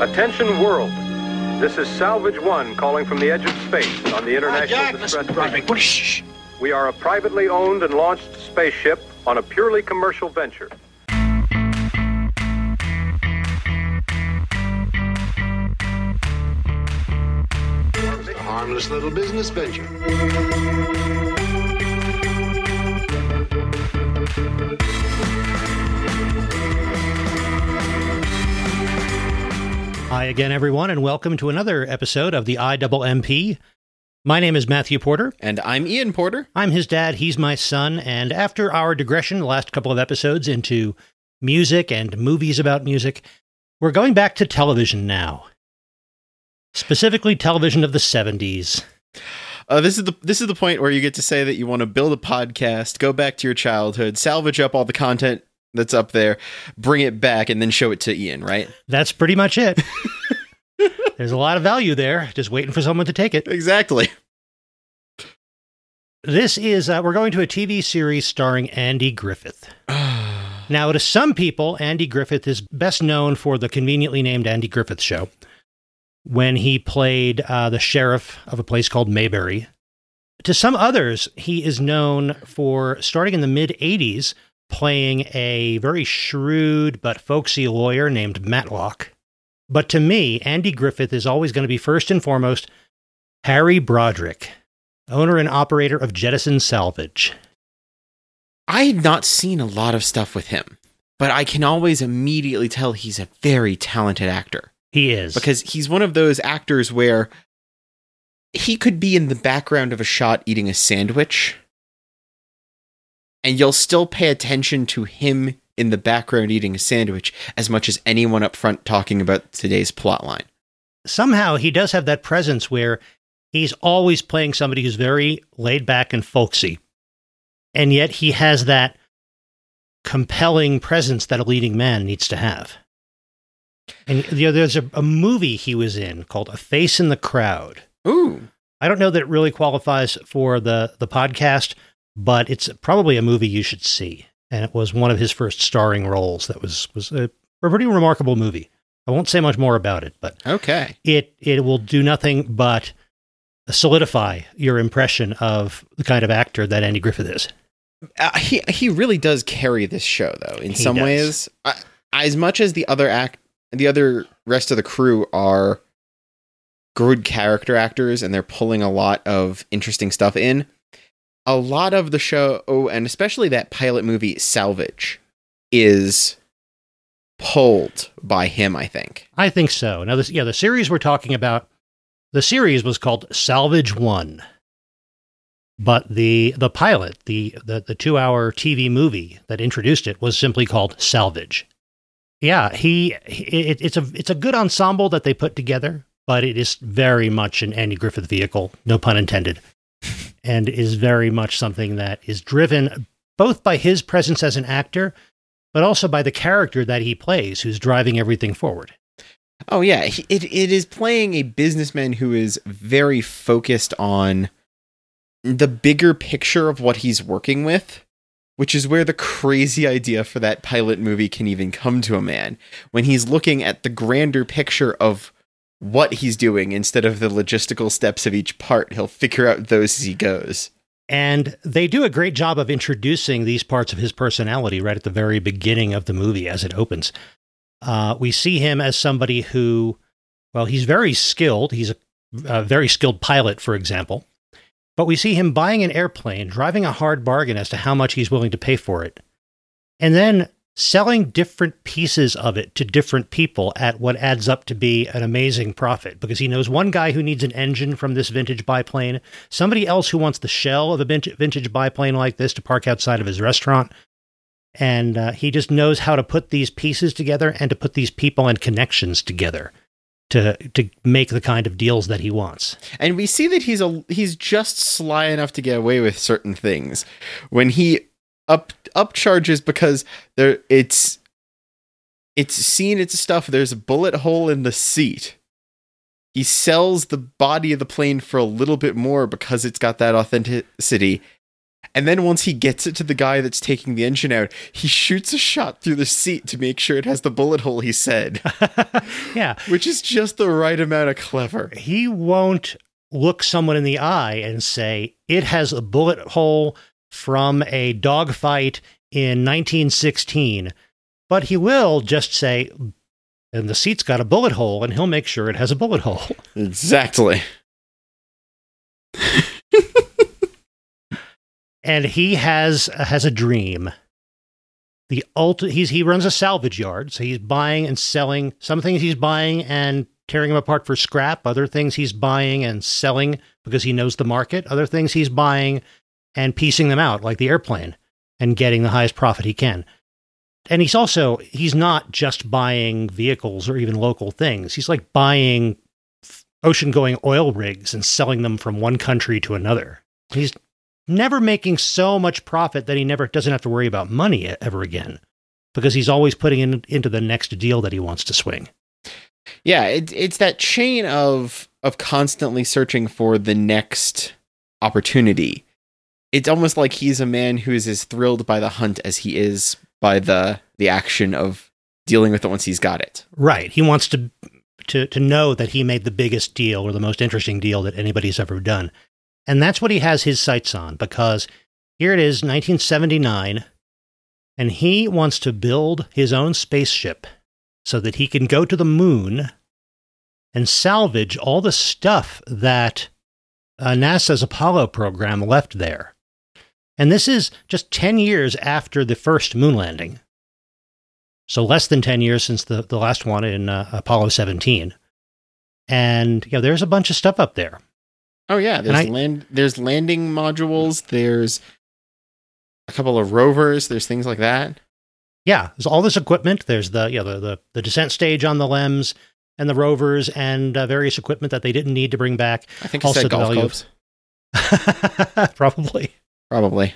Attention world. This is Salvage One calling from the edge of space on the ah, International Jack, Distress Mr. Broderick, Station. what is- shh. We are a privately owned and launched spaceship on a purely commercial venture. It's A harmless little business venture. Hi again, everyone, and welcome to another episode of the IMMP. My name is Matthew Porter. And I'm Ian Porter. I'm his dad, he's my son, and after our digression, the last couple of episodes into music and movies about music, we're going back to television now. Specifically, television of the 70s. Uh, this is the this is the point where you get to say that you want to build a podcast, go back to your childhood, salvage up all the content that's up there, bring it back, and then show it to Ian. Right? That's pretty much it. There's a lot of value there, just waiting for someone to take it. Exactly. This is, uh, we're going to a TV series starring Andy Griffith. Now, to some people, Andy Griffith is best known for the conveniently named Andy Griffith Show, when he played uh, the sheriff of a place called Mayberry. To some others, he is known for starting in the mid 80s playing a very shrewd but folksy lawyer named Matlock. But to me, Andy Griffith is always going to be first and foremost Harry Broderick, owner and operator of Jettison Salvage. I had not seen a lot of stuff with him, but I can always immediately tell he's a very talented actor He is. because he's one of those actors where he could be in the background of a shot eating a sandwich, and you'll still pay attention to him in the background eating a sandwich as much as anyone up front talking about today's plotline. somehow he does have that presence where he's always playing somebody who's very laid back and folksy. And yet he has that compelling presence that a leading man needs to have. And you know, there's a, a movie he was in called A Face in the Crowd. Ooh, I don't know that it really qualifies for the, the podcast, but it's probably a movie you should see. And it was one of his first starring roles that was, was a, a pretty remarkable movie. I won't say much more about it, but okay. it it will do nothing but solidify your impression of the kind of actor that Andy Griffith is. Uh, he he really does carry this show though. In He some does. ways, I, as much as the other act, the other rest of the crew are good character actors, and they're pulling a lot of interesting stuff in. A lot of the show, oh, and especially that pilot movie Salvage, is pulled by him. I think. I think so. Now, this yeah, the series we're talking about, the series was called Salvage One, but the the pilot, the the, the two hour TV movie that introduced it, was simply called Salvage. Yeah, he, he it, it's a it's a good ensemble that they put together, but it is very much an Andy Griffith vehicle, no pun intended, and is very much something that is driven both by his presence as an actor, but also by the character that he plays, who's driving everything forward. Oh yeah, it it is playing a businessman who is very focused on the bigger picture of what he's working with, which is where the crazy idea for that pilot movie can even come to a man when he's looking at the grander picture of what he's doing instead of the logistical steps of each part. He'll figure out those as he goes. And they do a great job of introducing these parts of his personality right at the very beginning of the movie as it opens. Uh, we see him as somebody who, well, he's very skilled. He's a, a very skilled pilot, for example. But we see him buying an airplane, driving a hard bargain as to how much he's willing to pay for it, and then selling different pieces of it to different people at what adds up to be an amazing profit because he knows one guy who needs an engine from this vintage biplane, somebody else who wants the shell of a vintage, biplane like this to park outside of his restaurant. And uh, he just knows how to put these pieces together and to put these people and connections together to to make the kind of deals that he wants. And we see that he's a he's just sly enough to get away with certain things when he up upcharges because there it's it's seen it's stuff there's a bullet hole in the seat. He sells the body of the plane for a little bit more because it's got that authenticity. And then once he gets it to the guy that's taking the engine out, he shoots a shot through the seat to make sure it has the bullet hole he said, yeah. which is just the right amount of clever. He won't look someone in the eye and say, it has a bullet hole from a dogfight in 1916. But he will just say, and the seat's got a bullet hole, and he'll make sure it has a bullet hole. Exactly. and he has has a dream. The ulti- he's he runs a salvage yard, so he's buying and selling. Some things he's buying and tearing them apart for scrap. Other things he's buying and selling because he knows the market. Other things he's buying and piecing them out, like the airplane, and getting the highest profit he can. And he's also he's not just buying vehicles or even local things. He's like buying ocean going oil rigs and selling them from one country to another. He's never making so much profit that he never doesn't have to worry about money ever again because he's always putting in, into the next deal that he wants to swing. Yeah, it, it's that chain of of constantly searching for the next opportunity. It's almost like he's a man who is as thrilled by the hunt as he is by the the action of dealing with it once he's got it. Right. He wants to to to know that he made the biggest deal or the most interesting deal that anybody's ever done. And that's what he has his sights on because here it is 1979 and he wants to build his own spaceship so that he can go to the moon and salvage all the stuff that uh, NASA's Apollo program left there. And this is just 10 years after the first moon landing. So less than 10 years since the, the last one in uh, Apollo 17. And you know, there's a bunch of stuff up there. Oh yeah, there's I- land there's landing modules, there's a couple of rovers, there's things like that. Yeah, there's all this equipment. There's the you know, the, the the descent stage on the LEMs and the rovers and uh, various equipment that they didn't need to bring back. I think Also said the golf value of- clubs. Probably. Probably.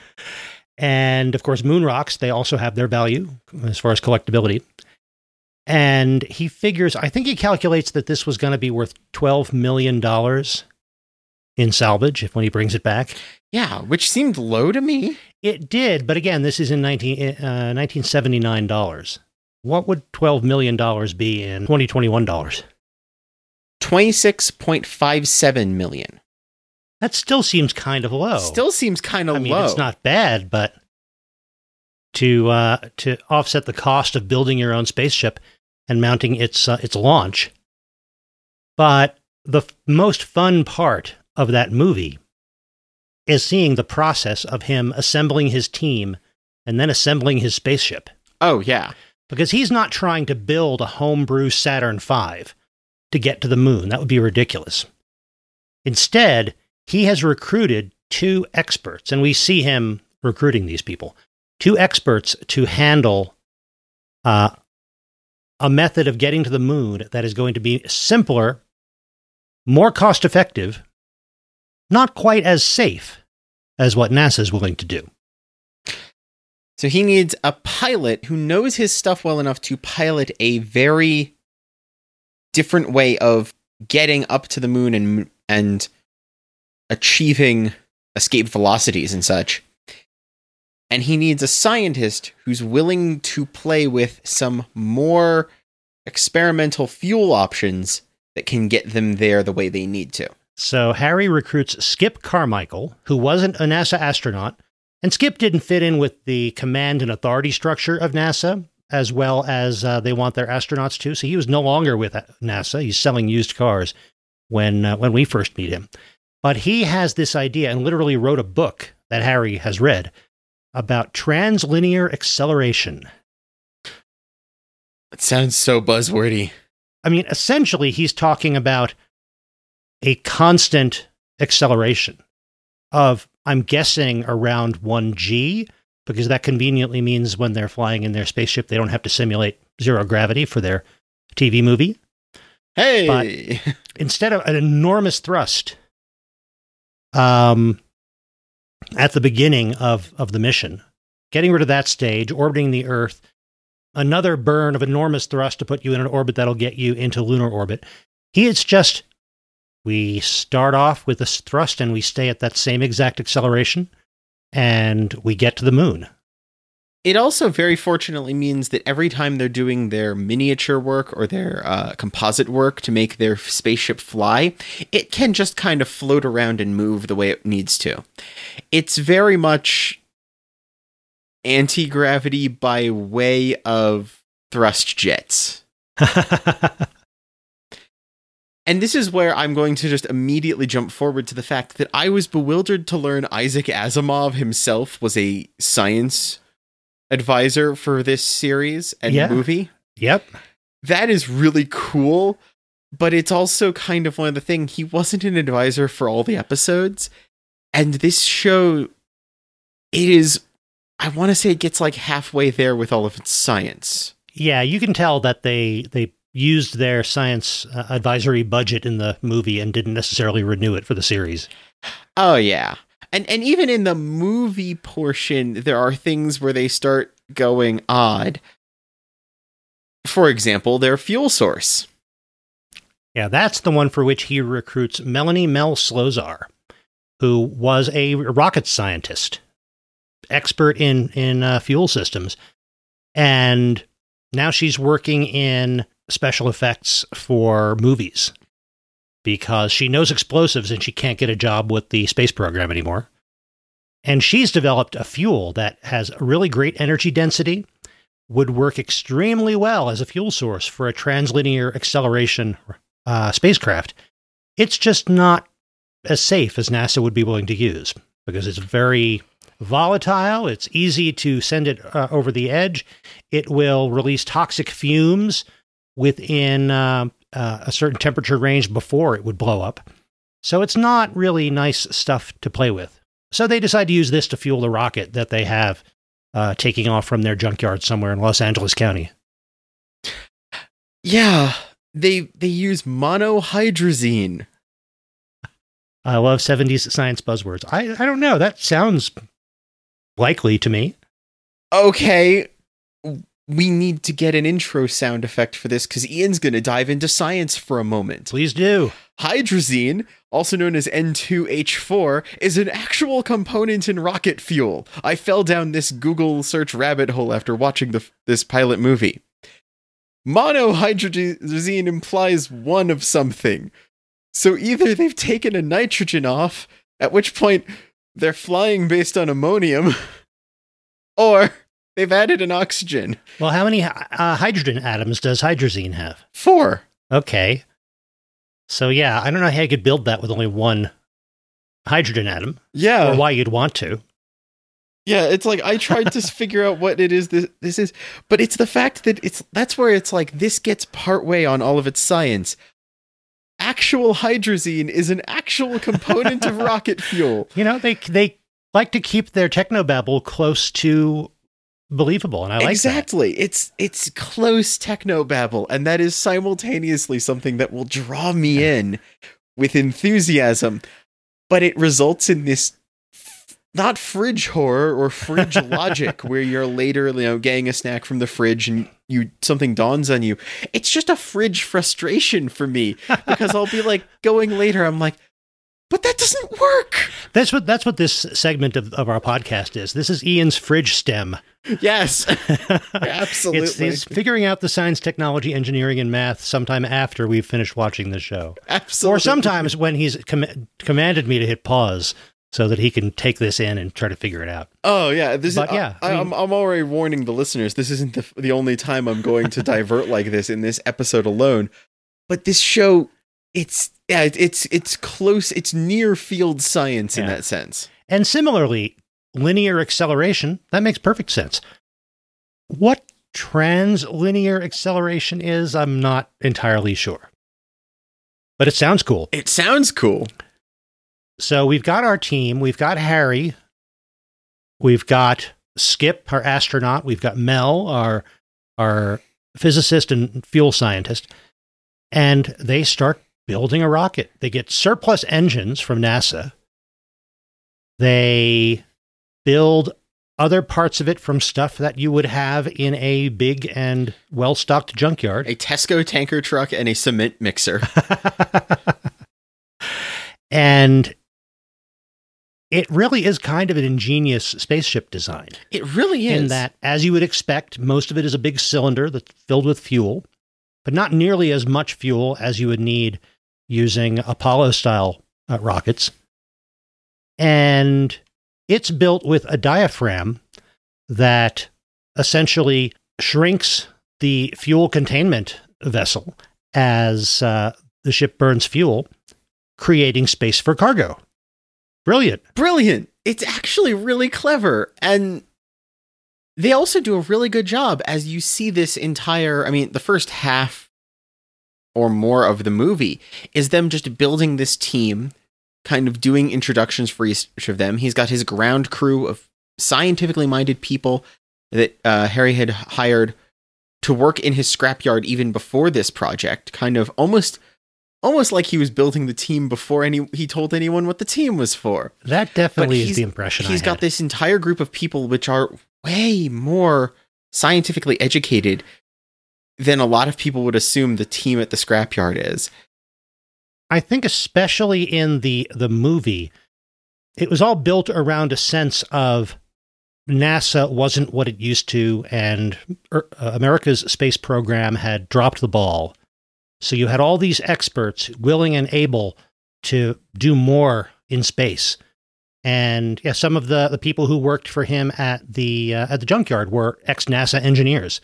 And of course, moon rocks, they also have their value as far as collectability. And he figures, I think he calculates that this was going to be worth $12 million in salvage if when he brings it back. Yeah, which seemed low to me. It did, but again, this is in 19, uh, 1979 dollars. What would $12 million be in 2021 dollars? 26.57 million. That still seems kind of low. Still seems kind of I mean, low. it's not bad, but to uh, to offset the cost of building your own spaceship and mounting its uh, its launch. But the f- most fun part of that movie is seeing the process of him assembling his team and then assembling his spaceship Oh yeah. because he's not trying to build a homebrew Saturn V to get to the moon. That would be ridiculous. Instead, he has recruited two experts, and we see him recruiting these people two experts to handle uh, a method of getting to the moon that is going to be simpler, more cost effective, not quite as safe as what NASA is willing to do. So he needs a pilot who knows his stuff well enough to pilot a very different way of getting up to the moon and and achieving escape velocities and such. And he needs a scientist who's willing to play with some more experimental fuel options that can get them there the way they need to. So Harry recruits Skip Carmichael, who wasn't a NASA astronaut, and Skip didn't fit in with the command and authority structure of NASA as well as uh, they want their astronauts to. So he was no longer with uh, NASA. He's selling used cars when uh, when we first meet him. But he has this idea and literally wrote a book that Harry has read about translinear acceleration. It sounds so buzzwordy. I mean, essentially, he's talking about a constant acceleration of, I'm guessing, around 1g, because that conveniently means when they're flying in their spaceship, they don't have to simulate zero gravity for their TV movie. Hey, Instead of an enormous thrust um, at the beginning of, of the mission, getting rid of that stage, orbiting the Earth, another burn of enormous thrust to put you in an orbit that'll get you into lunar orbit. He, is just we start off with this thrust and we stay at that same exact acceleration. and we get to the moon. It also very fortunately means that every time they're doing their miniature work or their uh, composite work to make their spaceship fly, it can just kind of float around and move the way it needs to. It's very much anti gravity by way of thrust jets. And this is where I'm going to just immediately jump forward to the fact that I was bewildered to learn Isaac Asimov himself was a science advisor for this series and Yeah. movie. yep. That is really cool, but it's also kind of one of the thing he wasn't an advisor for all the episodes. And this show it is I want to say it gets like halfway there with all of its science. Yeah, you can tell that they they used their science uh, advisory budget in the movie and didn't necessarily renew it for the series. Oh yeah. And and even in the movie portion there are things where they start going odd. For example, their fuel source. Yeah, that's the one for which he recruits Melanie Mel Slozar, who was a rocket scientist, expert in in uh, fuel systems, and now she's working in special effects for movies because she knows explosives and she can't get a job with the space program anymore. And she's developed a fuel that has a really great energy density, would work extremely well as a fuel source for a translinear acceleration uh, spacecraft. It's just not as safe as NASA would be willing to use because it's very volatile. It's easy to send it uh, over the edge. It will release toxic fumes within uh, uh, a certain temperature range before it would blow up. So it's not really nice stuff to play with. So they decide to use this to fuel the rocket that they have uh, taking off from their junkyard somewhere in Los Angeles County. Yeah, they they use monohydrazine. I love 70s science buzzwords. I, I don't know. That sounds likely to me. Okay, we need to get an intro sound effect for this cuz Ian's going to dive into science for a moment. Please do. Hydrazine, also known as N2H4, is an actual component in rocket fuel. I fell down this Google search rabbit hole after watching the, this pilot movie. Monohydrazine implies one of something. So either they've taken a nitrogen off, at which point they're flying based on ammonium, or they've added an oxygen. Well, how many uh, hydrogen atoms does hydrazine have? Four. Okay. So, yeah, I don't know how you could build that with only one hydrogen atom Yeah. or why you'd want to. Yeah, it's like I tried to figure out what it is this, this is, but it's the fact that it's that's where it's like this gets partway on all of its science. Actual hydrazine is an actual component of rocket fuel. You know, they they like to keep their technobabble close to believable, and I like exactly. It's it's close techno babble and that is simultaneously something that will draw me in with enthusiasm, but it results in this f- not fridge horror or fridge logic where you're later, you know, getting a snack from the fridge and you something dawns on you. It's just a fridge frustration for me because I'll be like going later, I'm like, but that doesn't work. That's what that's what this segment of, of our podcast is. This is Ian's fridge stem. Yes, absolutely. It's, it's figuring out the science, technology, engineering, and math sometime after we've finished watching the show. absolutely. Or sometimes when he's com- commanded me to hit pause so that he can take this in and try to figure it out. Oh yeah, this But is. yeah, I, am I'm already warning the listeners. This isn't the the only time I'm going to divert like this in this episode alone. But this show, it's yeah, it- it's it's close. It's near field science in Yeah. that sense. And similarly, linear acceleration, that makes perfect sense. What translinear acceleration is, I'm not entirely sure. But it sounds cool. It sounds cool. So we've got our team, we've got Harry, we've got Skip, our astronaut, we've got Mel, our our physicist and fuel scientist, and they start building a rocket. They get surplus engines from NASA. They build other parts of it from stuff that you would have in a big and well-stocked junkyard. A Tesco tanker truck and a cement mixer. and it really is kind of an ingenious spaceship design. It really is. In that, as you would expect, most of it is a big cylinder that's filled with fuel, but not nearly as much fuel as you would need using Apollo style uh, rockets. And it's built with a diaphragm that essentially shrinks the fuel containment vessel as uh, the ship burns fuel, creating space for cargo. Brilliant. Brilliant. It's actually really clever. And they also do a really good job as you see this entire, I mean, the first half or more of the movie is them just building this team, kind of doing introductions for each of them. He's got his ground crew of scientifically minded people that uh, Harry had hired to work in his scrapyard even before this project, kind of almost almost like he was building the team before any he told anyone what the team was for. That definitely is the impression He's got this entire group of people which are way more scientifically educated than a lot of people would assume the team at the scrapyard is. I think especially in the the movie, it was all built around a sense of NASA wasn't what it used to, and uh, America's space program had dropped the ball. So you had all these experts willing and able to do more in space. And yeah, some of the, the people who worked for him at the uh, at the junkyard were ex NASA engineers,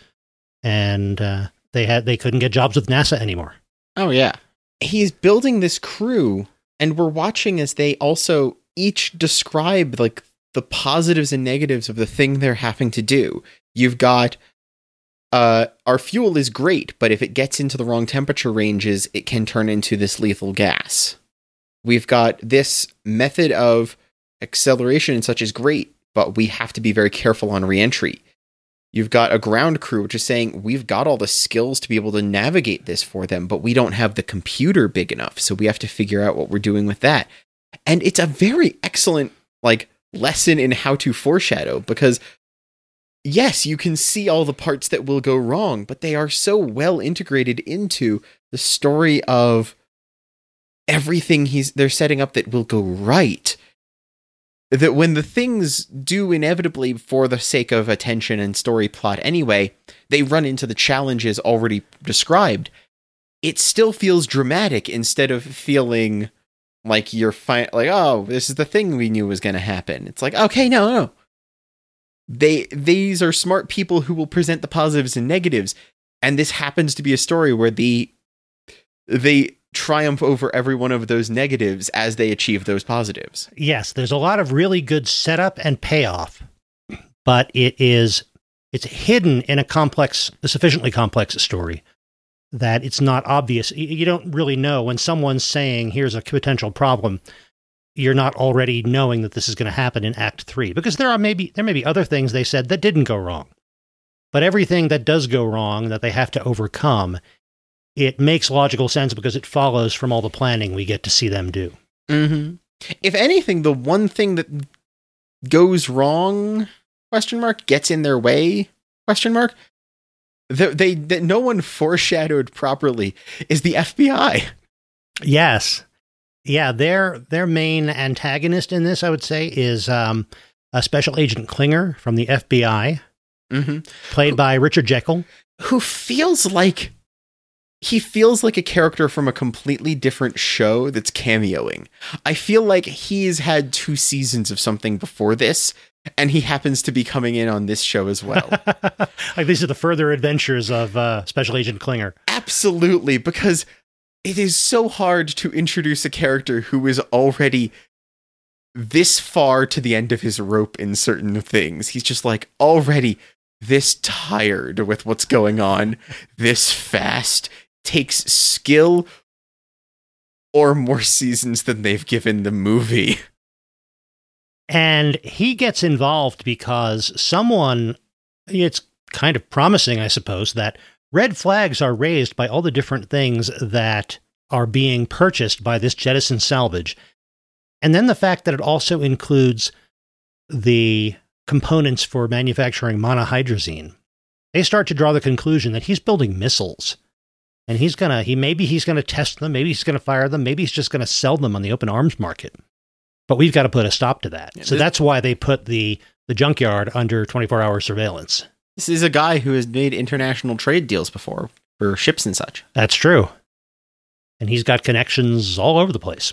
and uh, they had they couldn't get jobs with NASA anymore. Oh yeah. He's building this crew and we're watching as they also each describe like the positives and negatives of the thing they're having to do. You've got uh our fuel is great, but if it gets into the wrong temperature ranges, it can turn into this lethal gas. We've got this method of acceleration and such is great, but we have to be very careful on reentry. You've got a ground crew which is saying we've got all the skills to be able to navigate this for them, but we don't have the computer big enough, so we have to figure out what we're doing with that. And it's a very excellent like lesson in how to foreshadow because yes, you can see all the parts that will go wrong, but they are so well integrated into the story of everything he's they're setting up that will go right that when the things do inevitably for the sake of attention and story plot anyway they run into the challenges already described it still feels dramatic instead of feeling like you're fi- like oh this is the thing we knew was going to happen. It's like okay no no. They these are smart people who will present the positives and negatives and this happens to be a story where the they triumph over every one of those negatives as they achieve those positives. Yes, there's a lot of really good setup and payoff, but it is it's hidden in a complex, a sufficiently complex story that it's not obvious. You don't really know when someone's saying, "Here's a potential problem." You're not already knowing that this is going to happen in Act Three because there are maybe there may be other things they said that didn't go wrong, but everything that does go wrong that they have to overcome it makes logical sense because it follows from all the planning we get to see them do. Mm-hmm. If anything, the one thing that goes wrong question mark gets in their way question mark that they that no one foreshadowed properly is the FBI. Yes, yeah, their their main antagonist in this, I would say, is um, a special agent Klinger from the FBI, mm-hmm. played by Richard Jaeckel, who feels like he feels like a character from a completely different show that's cameoing. I feel like he's had two seasons of something before this, and he happens to be coming in on this show as well. like these are the further adventures of uh, Special Agent Klinger. Absolutely, because it is so hard to introduce a character who is already this far to the end of his rope in certain things. He's just like already this tired with what's going on, this fast takes skill or more seasons than they've given the movie. And he gets involved because someone, it's kind of promising, I suppose, that red flags are raised by all the different things that are being purchased by this jettison salvage. And then the fact that it also includes the components for manufacturing monohydrazine. They start to draw the conclusion that he's building missiles and he's gonna he maybe he's gonna test them maybe he's gonna fire them maybe he's just gonna sell them on the open arms market But we've got to put a stop to that. Yeah, so this- that's why they put the the junkyard under 24 hour surveillance. This is a guy who has made international trade deals before for ships and such. That's true. And he's got connections all over the place.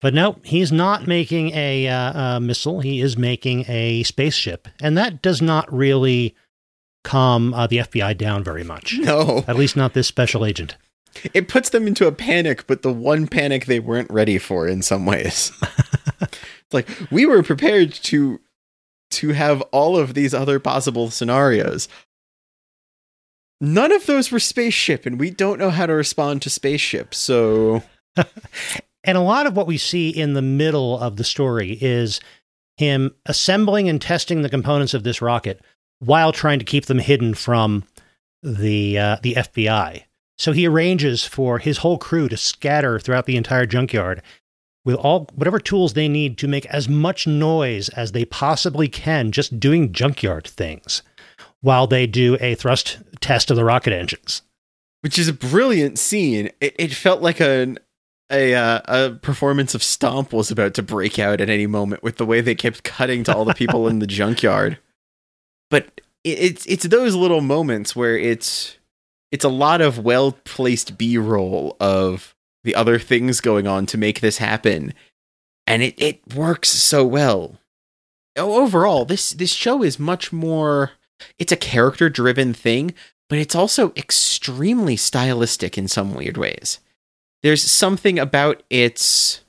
But no, he's not making a, uh, a missile. He is making a spaceship. And that does not really calm uh, the FBI down very much. No. At least not this special agent. It puts them into a panic, but the one panic they weren't ready for in some ways. it's like we were prepared to to have all of these other possible scenarios. None of those were spaceship, and we don't know how to respond to spaceship. So And a lot of what we see in the middle of the story is him assembling and testing the components of this rocket while trying to keep them hidden from the uh, the FBI. So he arranges for his whole crew to scatter throughout the entire junkyard with all whatever tools they need to make as much noise as they possibly can just doing junkyard things while they do a thrust test of the rocket engines. which is a brilliant scene. It, it felt like a a uh, a performance of Stomp was about to break out at any moment with the way they kept cutting to all the people in the junkyard. But it's it's those little moments where it's it's a lot of well placed B roll of the other things going on to make this happen, and it it works so well. Overall, this this show is much more. It's a character driven thing, but it's also extremely stylistic in some weird ways. There's something about its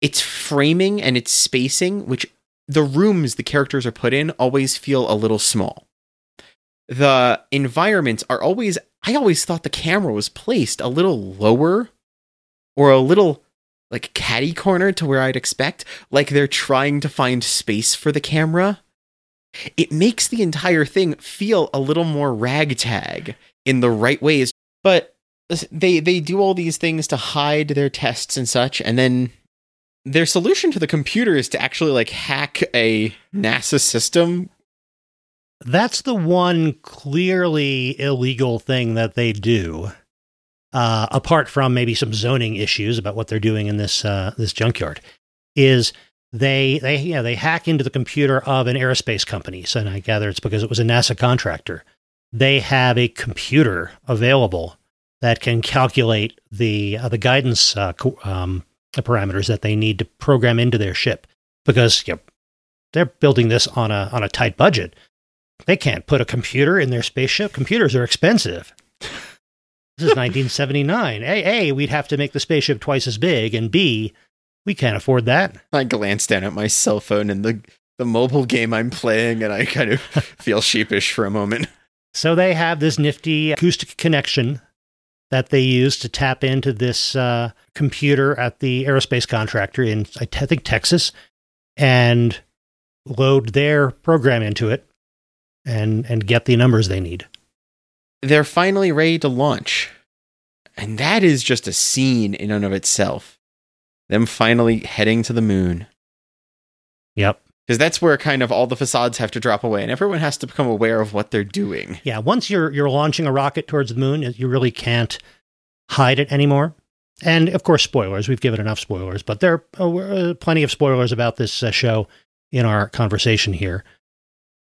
its framing and its spacing which the rooms the characters are put in always feel a little small. The environments are always I always thought the camera was placed a little lower or a little like catty corner to where I'd expect like they're trying to find space for the camera it makes the entire thing feel a little more ragtag in the right ways. But they they do all these things to hide their tests and such, and then their solution to the computer is to actually like hack a NASA system. That's the one clearly illegal thing that they do. Uh, apart from maybe some zoning issues about what they're doing in this uh, this junkyard, is they they yeah they hack into the computer of an aerospace company. So I gather it's because it was a NASA contractor. They have a computer available that can calculate the uh, the guidance uh, co- um, parameters that they need to program into their ship because you know, they're building this on a on a tight budget. They can't put a computer in their spaceship. Computers are expensive. This is 1979. A, A, we'd have to make the spaceship twice as big, and B, we can't afford that. I glance down at my cell phone and the the mobile game I'm playing, and I kind of feel sheepish for a moment. So they have this nifty acoustic connection that they use to tap into this uh, computer at the aerospace contractor in, I think, Texas, and load their program into it and and get the numbers they need. They're finally ready to launch, and that is just a scene in and of itself. Them finally heading to the moon. Yep. Because that's where kind of all the facades have to drop away and everyone has to become aware of what they're doing Yeah. Once you're you're launching a rocket towards the moon, you really can't hide it anymore. And of course, spoilers. We've given enough spoilers, but there are uh, plenty of spoilers about this uh, show in our conversation here.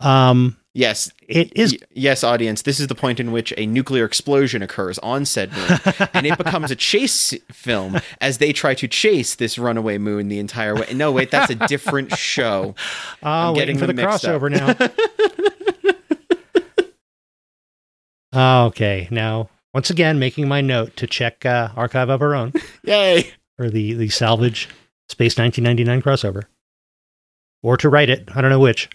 Um, yes. It is y- yes audience. This is the point in which a nuclear explosion occurs on said moon and it becomes a chase film as they try to chase this runaway moon the entire way. No wait that's a different show. Oh, I'm getting for the crossover now. okay, now once again, making my note to check uh, Archive of Our Own yay! or the the Salvage Space 1999 crossover, or to write it. I don't know which.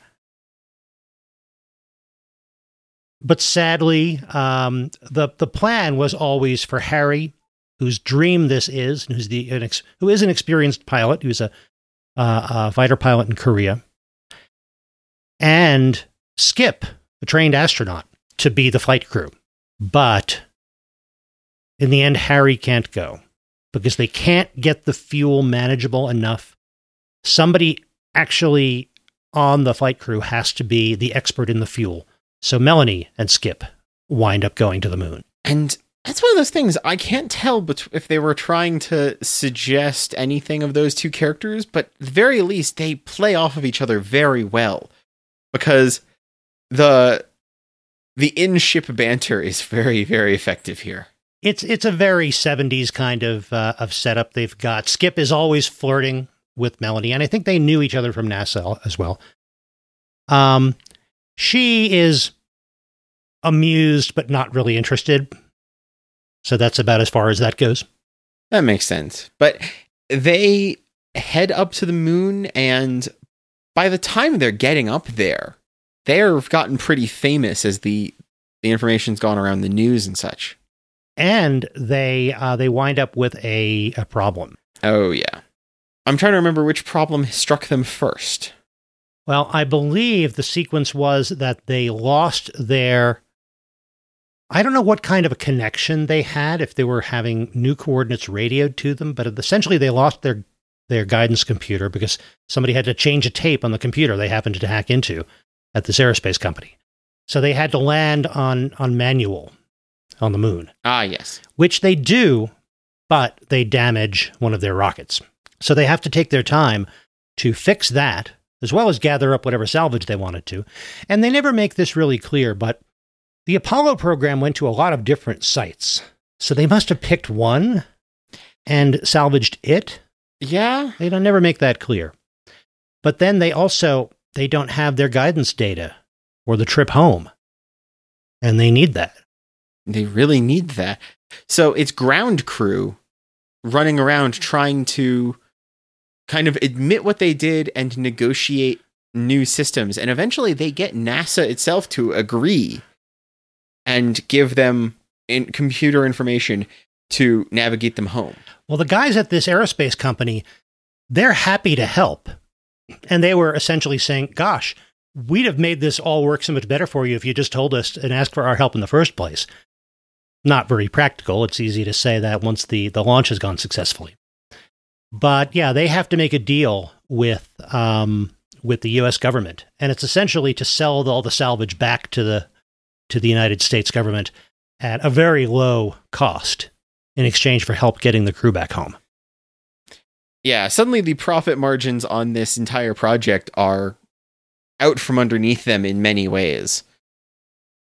But sadly, um, the the plan was always for Harry, whose dream this is, and who's the an ex, who is an experienced pilot, who's a, uh, a fighter pilot in Korea, and Skip, a trained astronaut, to be the flight crew. But in the end, Harry can't go because they can't get the fuel manageable enough. Somebody actually on the flight crew has to be the expert in the fuel. So Melanie and Skip wind up going to the moon. and That's one of those things I can't tell bet- if they were trying to suggest anything of those two characters, but at the very least they play off of each other very well because the the in-ship banter is very very effective here. It's it's a very 70s kind of uh, of setup they've got. Skip is always flirting with Melanie, and I think they knew each other from NASA as well. Um, she is amused but not really interested. So that's about as far as that goes. That makes sense. But they head up to the moon, and by the time they're getting up there, they've gotten pretty famous as the the information's gone around the news and such. And they uh, they wind up with a, a problem. Oh yeah, I'm trying to remember which problem struck them first. Well, I believe the sequence was that they lost their. I don't know what kind of a connection they had, if they were having new coordinates radioed to them, but essentially they lost their their guidance computer because somebody had to change a tape on the computer they happened to hack into at this aerospace company. So they had to land on on manual on the moon, Ah yes, which they do, but they damage one of their rockets. So they have to take their time to fix that as well as gather up whatever salvage they wanted to. And they never make this really clear, but the Apollo program went to a lot of different sites. So they must have picked one and salvaged it. yeah. They don't never make that clear. But then they also they don't have their guidance data or the trip home. And they need that. They really need that. So it's ground crew running around trying to kind of admit what they did and negotiate new systems. And eventually they get NASA itself to agree and give them in computer information to navigate them home. Well, the guys at this aerospace company, they're happy to help. And they were essentially saying, gosh, we'd have made this all work so much better for you if you just told us and asked for our help in the first place. Not very practical. It's easy to say that once the, the launch has gone successfully. But yeah, they have to make a deal with um, with the U.S. government, and it's essentially to sell all the salvage back to the to the United States government at a very low cost in exchange for help getting the crew back home. Yeah, suddenly the profit margins on this entire project are out from underneath them in many ways.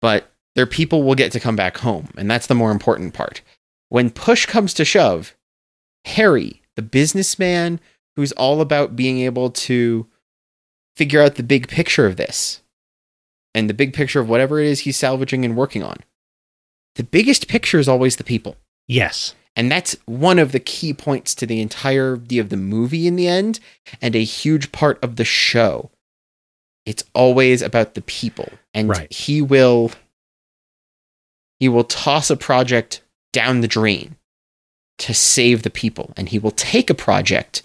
But their people will get to come back home, and that's the more important part. When push comes to shove, Harry, the businessman who's all about being able to figure out the big picture of this and the big picture of whatever it is he's salvaging and working on, the biggest picture is always the people. Yes. And that's one of the key points to the entirety of the movie in the end, and a huge part of the show. It's always about the people. And Right. he will he will toss a project down the drain to save the people. And he will take a project,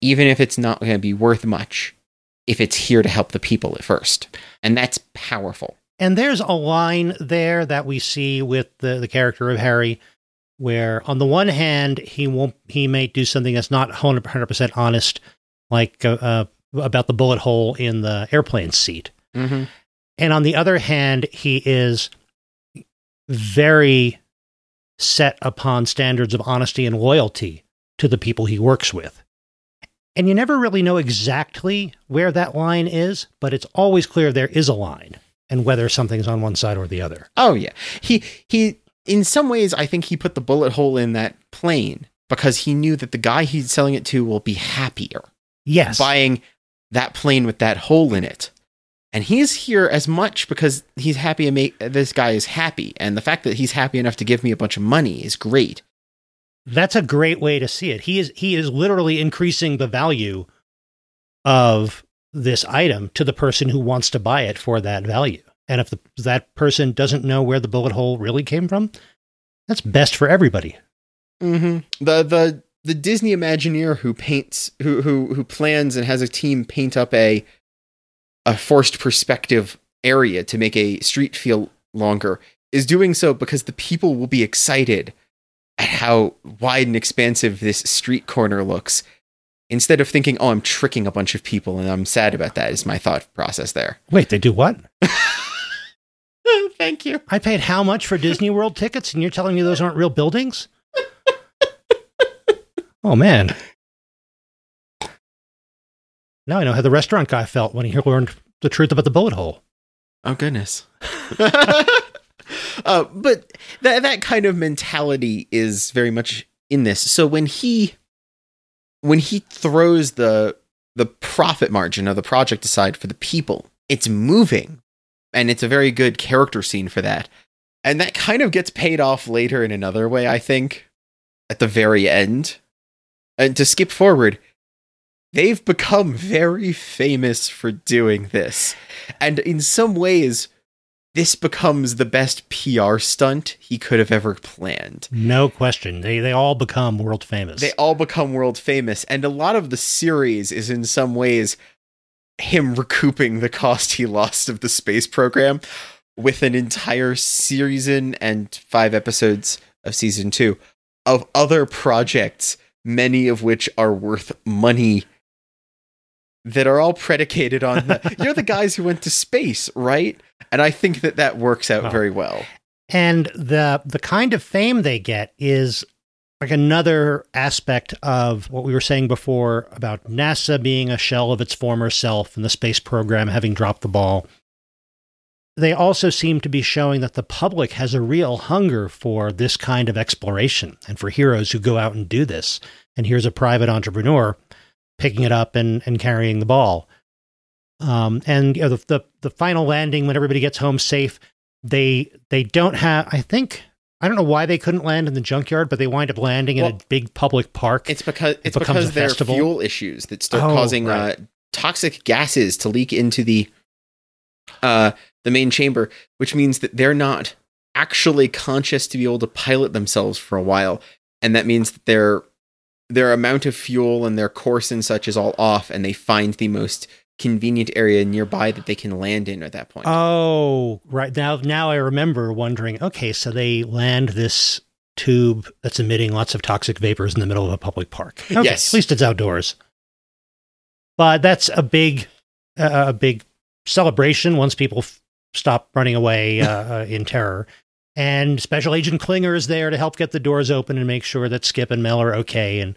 even if it's not going to be worth much, if it's here to help the people at first. And that's powerful. And there's a line there that we see with the, the character of Harry, where on the one hand he won't he may do something that's not 100% honest, like uh, uh, about the bullet hole in the airplane seat, Mm-hmm. and on the other hand he is very set upon standards of honesty and loyalty to the people he works with. And you never really know exactly where that line is, but it's always clear there is a line and whether something's on one side or the other. Oh yeah. He he in some ways I think he put the bullet hole in that plane because he knew that the guy he's selling it to will be happier Yes. buying that plane with that hole in it. And he's here as much because he's happy and make this guy is happy. And the fact that he's happy enough to give me a bunch of money is great. That's a great way to see it. He is he is literally increasing the value of this item to the person who wants to buy it for that value. And if the, that person doesn't know where the bullet hole really came from, that's best for everybody. Mm-hmm. The the the Disney Imagineer who paints who who who plans and has a team paint up a a forced perspective area to make a street feel longer is doing so because the people will be excited at how wide and expansive this street corner looks. Instead of thinking, "Oh, I'm tricking a bunch of people," and I'm sad about that, is my thought process there. Wait, they do what? Thank you. I paid how much for Disney World tickets, and you're telling me those aren't real buildings? oh man! Now I know how the restaurant guy felt when he learned the truth about the bullet hole. Oh goodness. uh, but that that kind of mentality is very much in this. So when he when he throws the the profit margin of the project aside for the people, it's moving. And it's a very good character scene for that. And that kind of gets paid off later in another way, I think, at the very end. And to skip forward, they've become very famous for doing this. And in some ways, this becomes the best PR stunt he could have ever planned. No question. They they all become world famous. They all become world famous, and a lot of the series is in some ways him recouping the cost he lost of the space program with an entire season and five episodes of season two of other projects, many of which are worth money that are all predicated on the, you're the guys who went to space, right? And I think that that works out Oh. very well. and the the kind of fame they get is like another aspect of what we were saying before about NASA being a shell of its former self and the space program having dropped the ball. They also seem to be showing that the public has a real hunger for this kind of exploration and for heroes who go out and do this. And here's a private entrepreneur picking it up and, and carrying the ball. Um, and you know, the, the the final landing when everybody gets home safe, they they don't have. I think I don't know why they couldn't land in the junkyard, but they wind up landing in a big public park. It's because it's becomes because there are fuel issues that start Oh, causing right. uh, toxic gases to leak into the uh, the main chamber, which means that they're not actually conscious to be able to pilot themselves for a while, and that means that their their amount of fuel and their course and such is all off, and they find the most convenient area nearby that they can land in at that point. Oh, right now now I remember wondering. Okay, so they land this tube that's emitting lots of toxic vapors in the middle of a public park. Okay, Yes. at least it's outdoors. But that's a big uh, a big celebration once people f- stop running away uh, uh, in terror. And Special Agent Klinger is there to help get the doors open and make sure that Skip and Mel are okay. And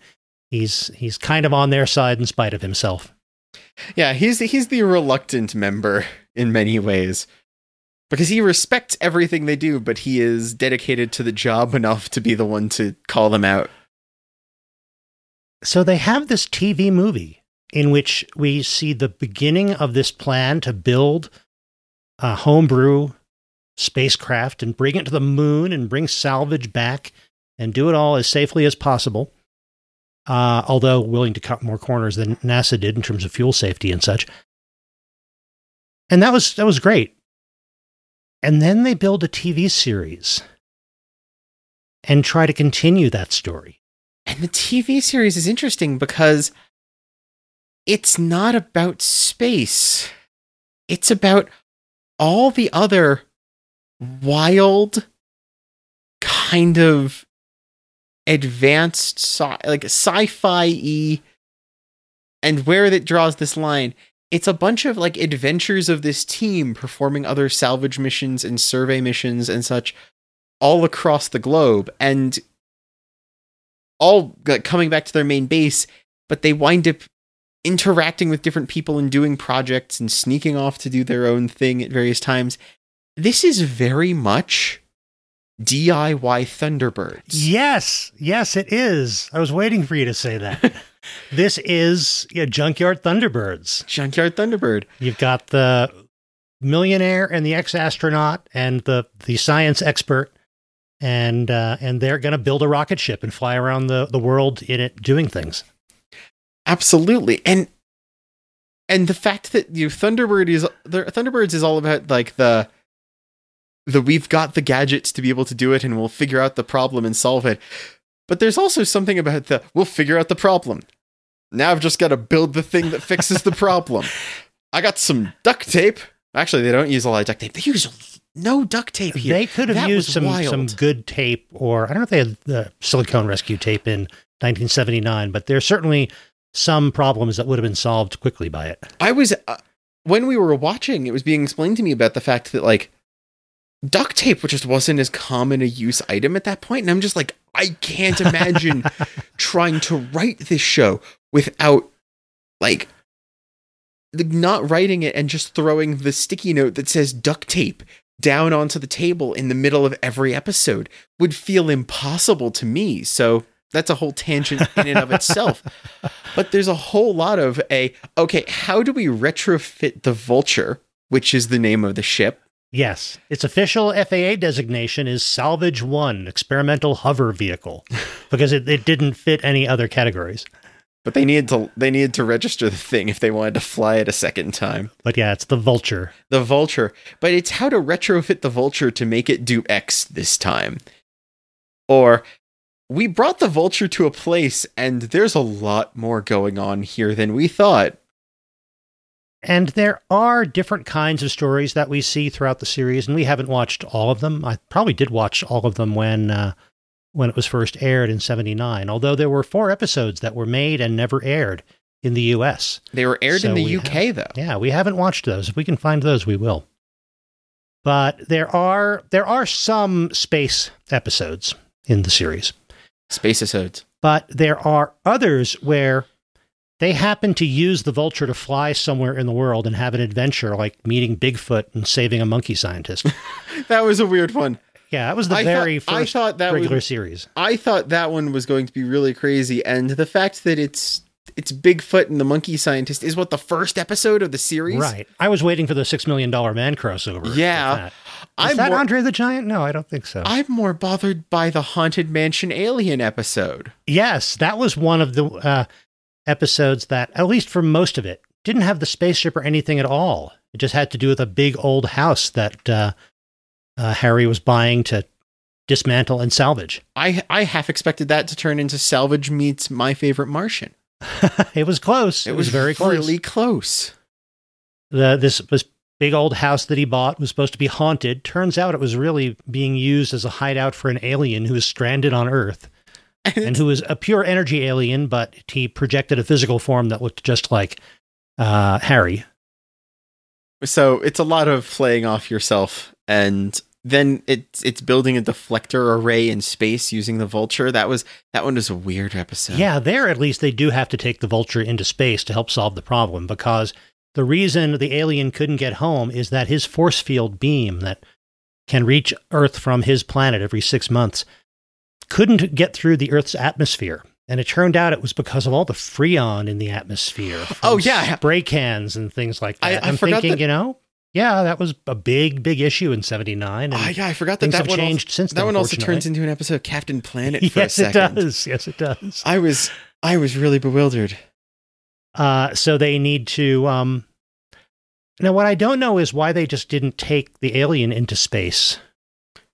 he's he's kind of on their side in spite of himself. Yeah, he's he's the reluctant member in many ways. Because he respects everything they do, but he is dedicated to the job enough to be the one to call them out. So they have this TV movie in which we see the beginning of this plan to build a homebrew spacecraft and bring it to the moon and bring salvage back and do it all as safely as possible. Uh, although willing to cut more corners than NASA did in terms of fuel safety and such. And that was that was great. And then they build a TV series and try to continue that story. And the TV series is interesting because it's not about space. It's about all the other wild kind of advanced sci- like sci-fi e, and where it draws this line it's a bunch of like adventures of this team performing other salvage missions and survey missions and such all across the globe and all like, coming back to their main base but they wind up interacting with different people and doing projects and sneaking off to do their own thing at various times this is very much DIY Thunderbirds. Yes, yes, it is. I was waiting for you to say that. this is yeah, Junkyard Thunderbirds. Junkyard Thunderbird. You've got the millionaire and the ex-astronaut and the the science expert, and uh, and they're going to build a rocket ship and fly around the the world in it doing things. Absolutely. And and the fact that you Thunderbird is the Thunderbirds is all about like the the we've got the gadgets to be able to do it and we'll figure out the problem and solve it. But there's also something about the we'll figure out the problem. Now I've just got to build the thing that fixes the problem. I got some duct tape. Actually, they don't use a lot of duct tape. They use no duct tape here. They could have That used some wild. some good tape, or I don't know if they had the silicone rescue tape in 1979, but there's certainly some problems that would have been solved quickly by it. I was uh, when we were watching, it was being explained to me about the fact that like duct tape which just wasn't as common a use item at that point and i'm just like i can't imagine trying to write this show without like not writing it and just throwing the sticky note that says duct tape down onto the table in the middle of every episode would feel impossible to me. So that's a whole tangent in and of itself. But there's a whole lot of a okay how do we retrofit the vulture which is the name of the ship Yes, its official FAA designation is Salvage One Experimental Hover Vehicle because it, it didn't fit any other categories. But they needed to they needed to register the thing if they wanted to fly it a second time. But yeah, it's the Vulture. The Vulture, but it's how to retrofit the Vulture to make it do X this time. Or we brought the Vulture to a place and there's a lot more going on here than we thought. And there are different kinds of stories that we see throughout the series, and we haven't watched all of them. I probably did watch all of them when uh, when it was first aired in '79. Although there were four episodes that were made and never aired in the U.S. They were aired So in the UK though. Yeah, we haven't watched those. If we can find those, we will. But there are there are some space episodes in the series, Space episodes. but there are others where they happen to use the vulture to fly somewhere in the world and have an adventure, like meeting Bigfoot and saving a monkey scientist. That was a weird one. yeah, that was the I very thought, I first thought that regular was, series. I thought that one was going to be really crazy, and the fact that it's it's Bigfoot and the monkey scientist is what the first episode of the series. Right. I was waiting for the Six Million Dollar Man crossover. Yeah. Is I'm that more, Andre the Giant? No, I don't think so. I'm more bothered by the haunted mansion alien episode. Yes, that was one of the uh, episodes that, at least for most of it, didn't have the spaceship or anything at all. It just had to do with a big old house that uh, uh, Harry was buying to dismantle and salvage. I I half expected that to turn into Salvage meets My Favorite Martian. it was close. It, was, very close. really close. The, this this big old house that he bought was supposed to be haunted. Turns out it was really being used as a hideout for an alien who was stranded on Earth. and who was a pure energy alien, but he projected a physical form that looked just like uh, Harry. So it's a lot of playing off yourself, and then it's it's building a deflector array in space using the vulture. That was that one was a weird episode. Yeah, there at least they do have to take the vulture into space to help solve the problem because the reason the alien couldn't get home is that his force field beam that can reach Earth from his planet every six months couldn't get through the Earth's atmosphere. And it turned out it was because of all the freon in the atmosphere. Oh, yeah. spray cans and things like that. I am thinking, that- you know, yeah, that was a big, big issue in '79. And Ah, yeah, I forgot that that have one changed also, since that then, one also turns into an episode of Captain Planet for yes, a it second. does. Yes, it does. I was I was really bewildered. Uh, so they need to. Um, now, what I don't know is why they just didn't take the alien into space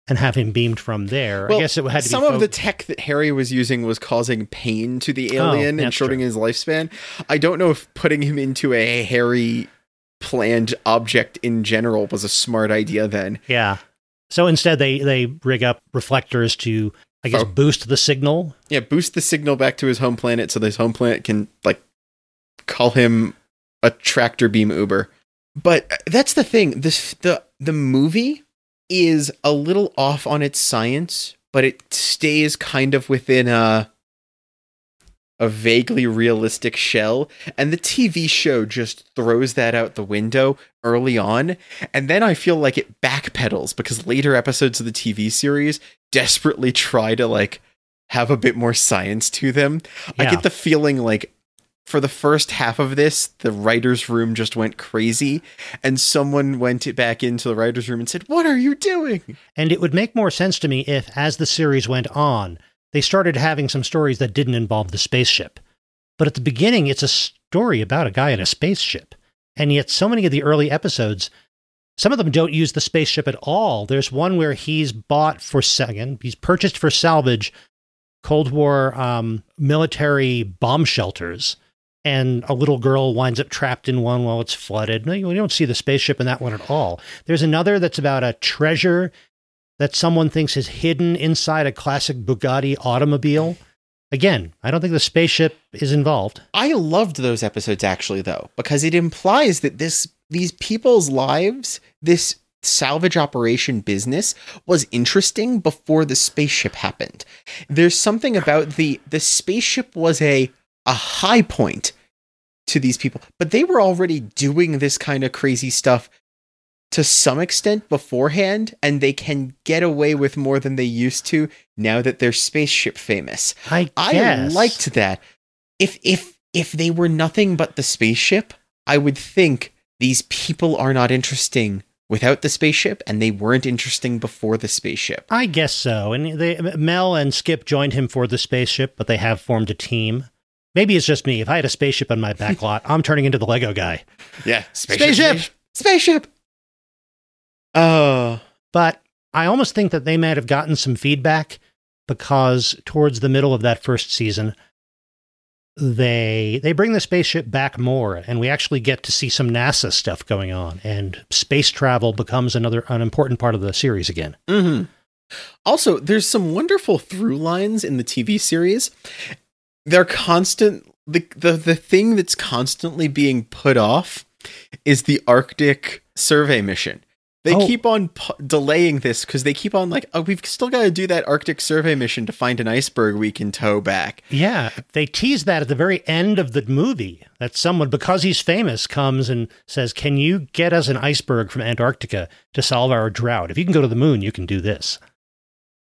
and have him beamed from there. I guess it had to some be of fo- the tech that Harry was using was causing pain to the Oh, alien and that's shortening true. his lifespan. I don't know if putting him into a Harry planned object in general was a smart idea then. yeah. So instead, they they rig up reflectors to, I guess, Oh. boost the signal. Yeah, boost the signal back to his home planet so his home planet can like call him a tractor beam Uber. But that's the thing. This the the movie is a little off on its science, but it stays kind of within a a vaguely realistic shell. And the TV show just throws that out the window early on. And then I feel like it backpedals because later episodes of the TV series desperately try to like have a bit more science to them. I get the feeling like for the first half of this, the writer's room just went crazy, and someone went back into the writer's room and said, What are you doing? And it would make more sense to me if, as the series went on, they started having some stories that didn't involve the spaceship. But at the beginning, it's a story about a guy in a spaceship. And yet, so many of the early episodes, some of them don't use the spaceship at all. There's one where he's bought for second, he's purchased for salvage Cold War um, military bomb shelters. And a little girl winds up trapped in one while it's flooded. No, you don't see the spaceship in that one at all. There's another that's about a treasure that someone thinks is hidden inside a classic Bugatti automobile. Again, I don't think the spaceship is involved. I loved those episodes actually though, because it implies that this these people's lives, this salvage operation business was interesting before the spaceship happened. There's something about the the spaceship was a a high point to these people, but they were already doing this kind of crazy stuff to some extent beforehand and they can get away with more than they used to now that they're spaceship famous. I I liked that. If if if they were nothing but the spaceship, I would think these people are not interesting without the spaceship, and they weren't interesting before the spaceship. I guess so. And they, Mel and Skip joined him for the spaceship, but they have formed a team. Maybe it's just me. If I had a spaceship on my back lot, I'm turning into the Lego guy. Yeah, Spaceship! spaceship. Oh, But I almost think that they might have gotten some feedback because towards the middle of that first season, they they bring the spaceship back more, and we actually get to see some NASA stuff going on, and space travel becomes another an important part of the series again. hmm Also, there's some wonderful through lines in the TV series. They're constant. The, the the thing that's constantly being put off is the Arctic survey mission. They Oh. keep on pu- delaying this because they keep on like, oh, we've still got to do that Arctic survey mission to find an iceberg we can tow back. Yeah, they tease that at the very end of the movie that someone, because he's famous, comes and says, Can you get us an iceberg from Antarctica to solve our drought? If you can go to the moon, you can do this.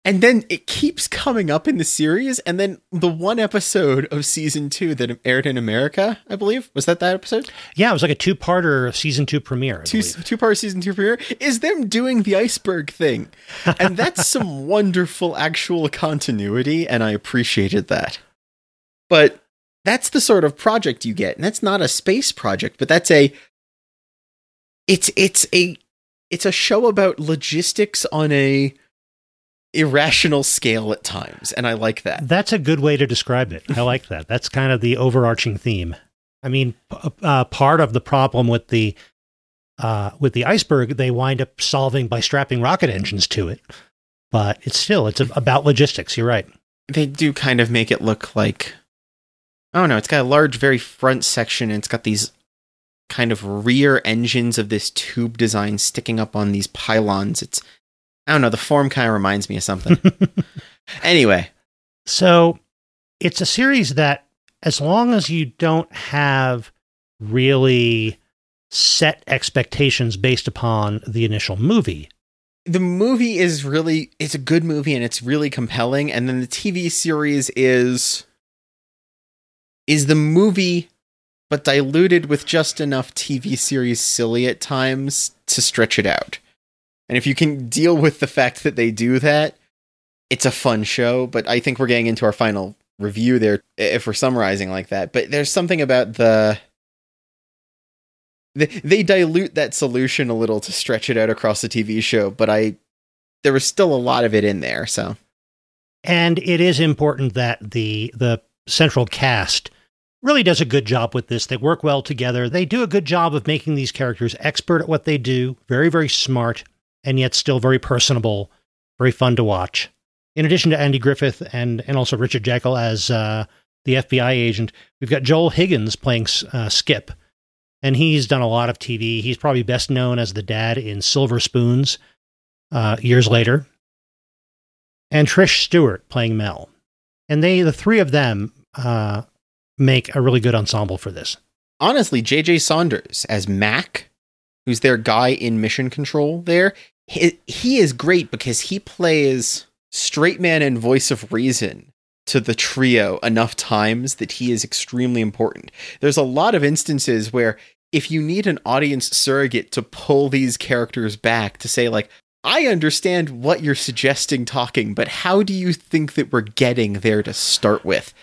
And then it keeps coming up in the series. And then the one episode of season two that aired in America, I believe, was that that episode? Yeah, it was like a two parter season two premiere. I two two part season two premiere is them doing the iceberg thing, and that's some wonderful actual continuity, and I appreciated that. But that's the sort of project you get, and that's not a space project, but that's a it's it's a it's a show about logistics on a irrational scale at times, and I like that. That's a good way to describe it. I like that. That's kind of the overarching theme. I mean, uh, part of the problem with the uh, with the iceberg, they wind up solving by strapping rocket engines to it. But it's still it's about logistics. You're right. they do kind of make it look like oh no it's got a large very front section and it's got these kind of rear engines of this tube design sticking up on these pylons it's i don't know the form kind of reminds me of something. Anyway. So it's a series that, as long as you don't have really set expectations based upon the initial movie, the movie is really it's a good movie and it's really compelling and then the tv series is is the movie but diluted with just enough tv series silly at times to stretch it out and if you can deal with the fact that they do that it's a fun show but i think we're getting into our final review there if we're summarizing like that but there's something about the they, dilute that solution a little to stretch it out across the TV show, but I there was still a lot of it in there. So and it is important that the the central cast really does a good job with this. They work well together. They do a good job of making these characters expert at what they do, very very smart, and yet still very personable, very fun to watch. In addition to Andy Griffith and and also Richard Jaeckel as uh, the FBI agent, we've got Joel Higgins playing uh, Skip, and he's done a lot of TV. He's probably best known as the dad in Silver Spoons. Uh, years later, and Trish Stewart playing Mel, and they the three of them uh, make a really good ensemble for this. honestly, JJ Saunders as Mac, who's their guy in Mission Control there, he, he is great because he plays straight man and voice of reason to the trio enough times that he is extremely important. There's a lot of instances where if you need an audience surrogate to pull these characters back to say like I understand what you're suggesting talking, but how do you think that we're getting there to start with?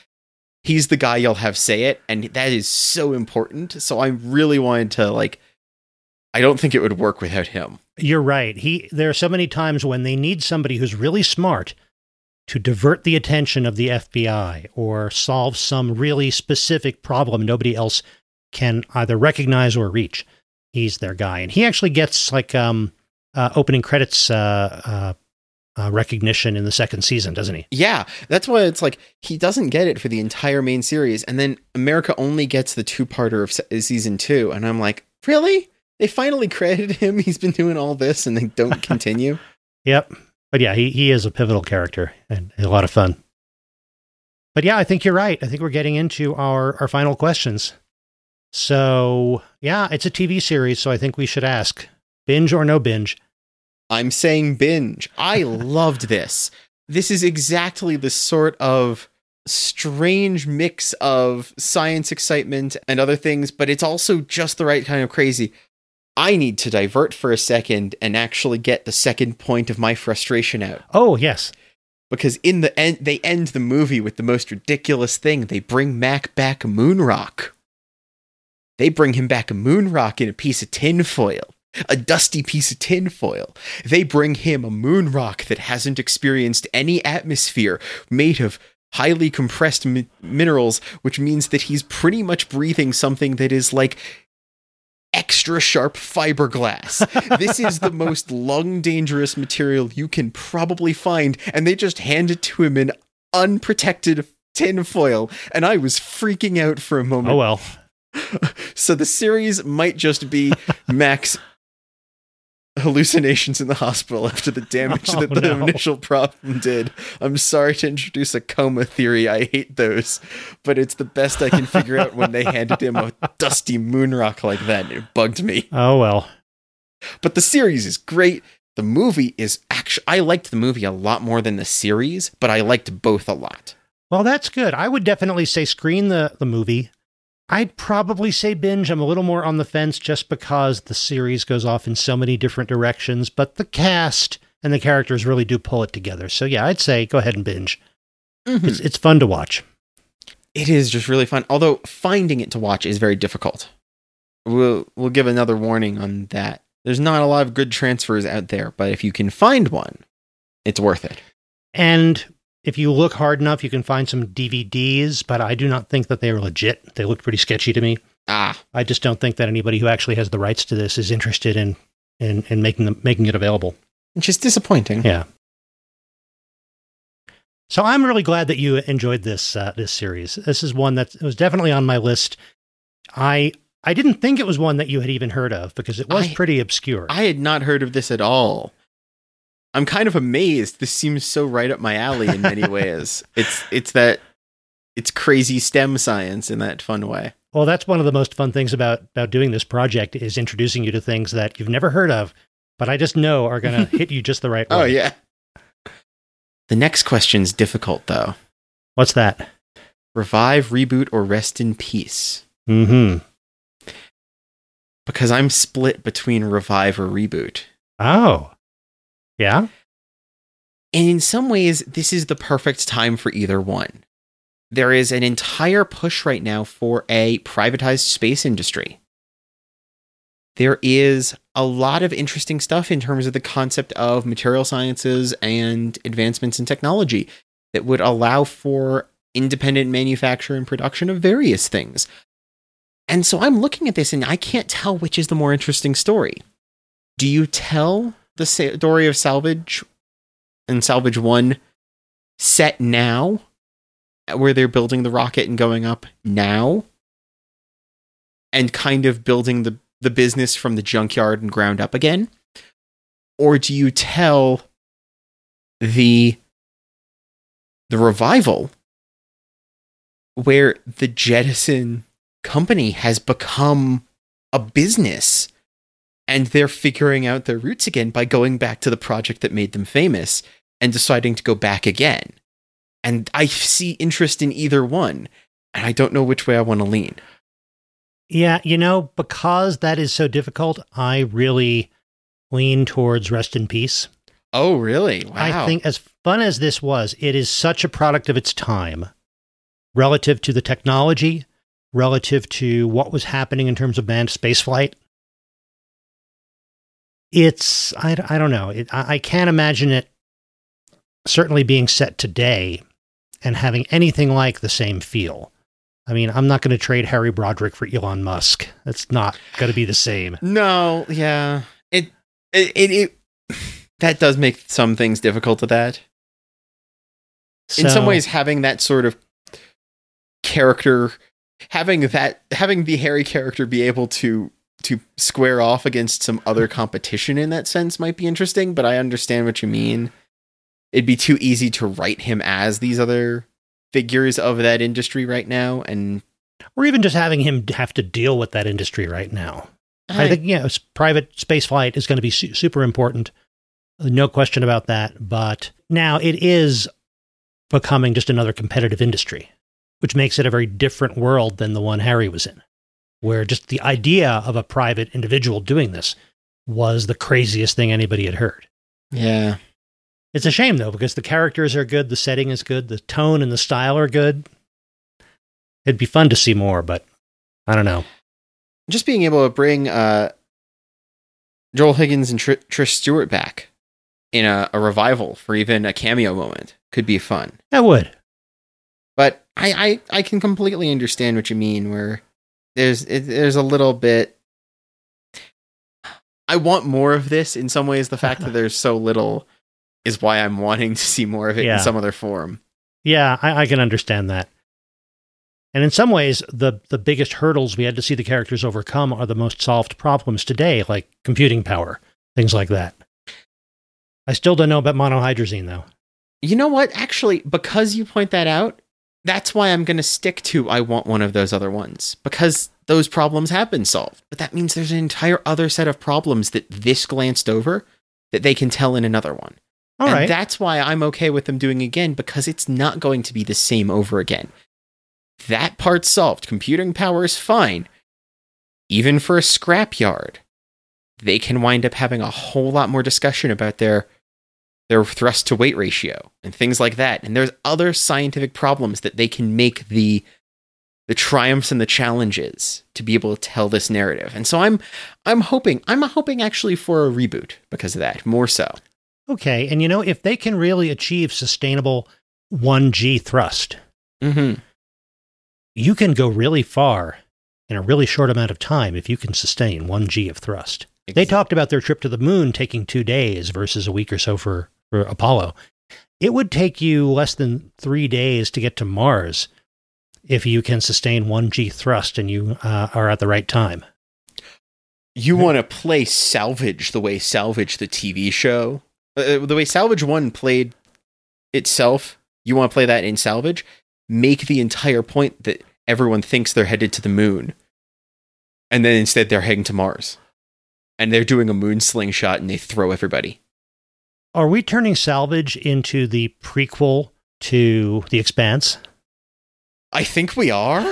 He's the guy you'll have say it, and that is so important. So I really wanted to like I don't think it would work without him. You're right. He there are so many times when they need somebody who's really smart to divert the attention of the FBI or solve some really specific problem nobody else can either recognize or reach. He's their guy, and he actually gets like um, uh, opening credits uh, uh, uh, recognition in the second season, doesn't he? Yeah, that's why it's like he doesn't get it for the entire main series, and then America only gets the two-parter of se- season two, and I'm like, really? They finally credited him. He's been doing all this and they don't continue. Yep. But yeah, he, he is a pivotal character and a lot of fun. But yeah, I think you're right. I think we're getting into our, our final questions. So yeah, it's a TV series, so I think we should ask binge or no binge. I'm saying binge. I loved this. This is exactly the sort of strange mix of science excitement and other things, but it's also just the right kind of crazy. I need to divert for a second and actually get the second point of my frustration out. Oh, yes. Because in the end, they end the movie with the most ridiculous thing. They bring Mac back a moon rock. They bring him back a moon rock in a piece of tinfoil, a dusty piece of tinfoil. They bring him a moon rock that hasn't experienced any atmosphere, made of highly compressed mi- minerals, which means that he's pretty much breathing something that is like extra sharp fiberglass. this is the most lung dangerous material you can probably find, and they just hand it to him in unprotected tinfoil, and I was freaking out for a moment. Oh, well. so the series might just be Max hallucinations in the hospital after the damage Oh, that the no. initial problem did. I'm sorry to introduce a coma theory. I hate those, but it's the best I can figure out when they handed him a dusty moon rock like that. It bugged me. Oh, well. But the series is great. The movie is actually I liked the movie a lot more than the series, but I liked both a lot. Well, that's good. I would definitely say screen the, the movie. I'd probably say binge. I'm a little more on the fence just because the series goes off in so many different directions, but the cast and the characters really do pull it together. So yeah, I'd say go ahead and binge. Mm-hmm. It's it's fun to watch. It is just really fun. Although finding it to watch is very difficult. We'll we'll give another warning on that. There's not a lot of good transfers out there, but if you can find one, it's worth it. And if you look hard enough, you can find some DVDs, but I do not think that they are legit. They look pretty sketchy to me. Ah, I just don't think that anybody who actually has the rights to this is interested in in, in making them making it available. it's just disappointing. Yeah. So I'm really glad that you enjoyed this uh, this series. This is one that was definitely on my list. I I didn't think it was one that you had even heard of because it was I- pretty obscure. I had not heard of this at all. I'm kind of amazed. This seems so right up my alley in many ways. It's it's that it's crazy STEM science in that fun way. well, that's one of the most fun things about about doing this project is introducing you to things that you've never heard of, but I just know are going to hit you just the right way. Oh yeah. The next question's difficult though. What's that? Revive, reboot, or rest in peace? Mm-hmm. Because I'm split between revive or reboot. Oh. Yeah? And in some ways, this is the perfect time for either one. There is an entire push right now for a privatized space industry. There is a lot of interesting stuff in terms of the concept of material sciences and advancements in technology that would allow for independent manufacture and production of various things. And so I'm looking at this and I can't tell which is the more interesting story. Do you tell the story of salvage and salvage 1 set now where they're building the rocket and going up now and kind of building the the business from the junkyard and ground up again? Or do you tell the the revival where the jettison company has become a business and they're figuring out their roots again by going back to the project that made them famous and deciding to go back again. And I see interest in either one, and I don't know which way I want to lean. Yeah, you know, because that is so difficult, I really lean towards rest in peace. Oh, really? Wow. I think as fun as this was, it is such a product of its time relative to the technology, relative to what was happening in terms of manned spaceflight. It's, I, I don't know. It, I, I can't imagine it certainly being set today and having anything like the same feel. I mean, I'm not going to trade Harry Broderick for Elon Musk. That's not going to be the same. no, yeah. It, it, it, it that does make some things difficult to that. in some ways having that sort of character having that having the harry character be able to to square off against some other competition in that sense might be interesting, but I understand what you mean. It'd be too easy to write him as these other figures of that industry right now and or even just having him have to deal with that industry right now. I think yeah, s- private space flight is going to be su- super important, no question about that. But now it is becoming just another competitive industry, which makes it a very different world than the one Harry was in, where just the idea of a private individual doing this was the craziest thing anybody had heard. yeah. It's a shame though, because the characters are good, the setting is good, the tone and the style are good. It'd be fun to see more, but I don't know. Just being able to bring uh, Joel Higgins and Tr- Trish Stewart back in a, a revival for even a cameo moment could be fun. I would. But I, I, I can completely understand what you mean. Where there's it, there's a little bit. I want more of this. In some ways, the fact that there's so little is why I'm wanting to see more of it Yeah. in some other form. Yeah, I, I can understand that. And in some ways, the the biggest hurdles we had to see the characters overcome are the most solved problems today, like computing power, things like that. I still don't know about monohydrazine though. You know what? Actually, because you point that out, that's why I'm going to stick to I want one of those other ones because those problems have been solved. But that means there's an entire other set of problems that this glanced over that they can tell in another one. All and right. that's why I'm okay with them doing again because it's not going to be the same over again. That part's solved. Computing power is fine. Even for a scrapyard, they can wind up having a whole lot more discussion about their their thrust to weight ratio and things like that. And there's other scientific problems that they can make the the triumphs and the challenges to be able to tell this narrative. And so I'm I'm hoping I'm hoping actually for a reboot because of that, more so. okay, and you know if they can really achieve sustainable 1G thrust, Mhm. you can go really far in a really short amount of time if you can sustain 1G of thrust. They talked about their trip to the moon taking two days versus a week or so for, for Apollo. It would take you less than three days to get to Mars if you can sustain 1G thrust and you uh, are at the right time. you want to play Salvage the way Salvage the TV show, uh, the way Salvage 1 played itself, you want to play that in Salvage, make the entire point that everyone thinks they're headed to the moon. And then instead they're heading to Mars. And they're doing a moon slingshot and they throw everybody. Are we turning Salvage into the prequel to The Expanse? I think we are.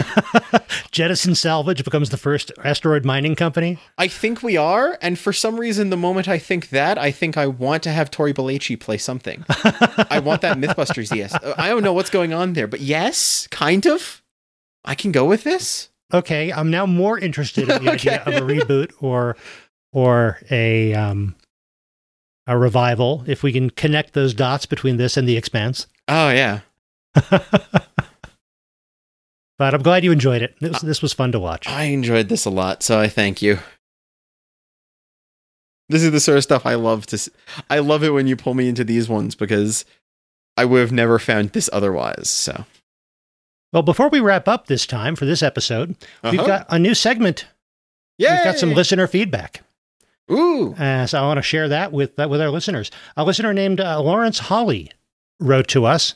Jettison Salvage becomes the first asteroid mining company. I think we are. And for some reason, the moment I think that, I think I want to have Tori Belleci play something. I want that Mythbusters yes. I don't know what's going on there, but yes, kind of. I can go with this. okay, I'm now more interested in the idea of a reboot or or a um a revival if we can connect those dots between this and the expanse. Oh yeah. But I'm glad you enjoyed it. This, this was fun to watch. I enjoyed this a lot, so I thank you. This is the sort of stuff I love to See. I love it when you pull me into these ones because I would have never found this otherwise. So, Well, before we wrap up this time for this episode, we've Uh-huh. got a new segment. Yeah, we've got some listener feedback. Ooh. Uh, so I want to share that with uh, with our listeners. A listener named uh, Lawrence Holly wrote to us,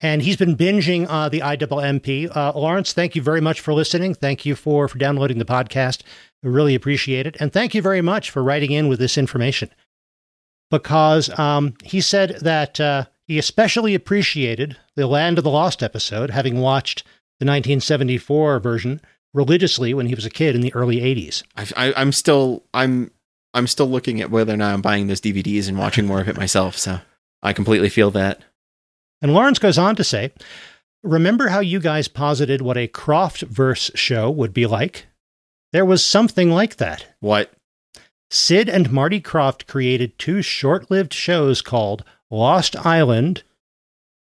and he's been binging uh, the IWMP. Uh, Lawrence, thank you very much for listening. Thank you for for downloading the podcast. We really appreciate it, and thank you very much for writing in with this information. Because um, he said that uh, he especially appreciated the Land of the Lost episode, having watched the 1974 version religiously when he was a kid in the early 80s. I, I, I'm still I'm I'm still looking at whether or not I'm buying those DVDs and watching more of it myself. So I completely feel that. And Lawrence goes on to say, Remember how you guys posited what a Krofft verse show would be like? There was something like that. What? Sid and Marty Krofft created two short lived shows called Lost Island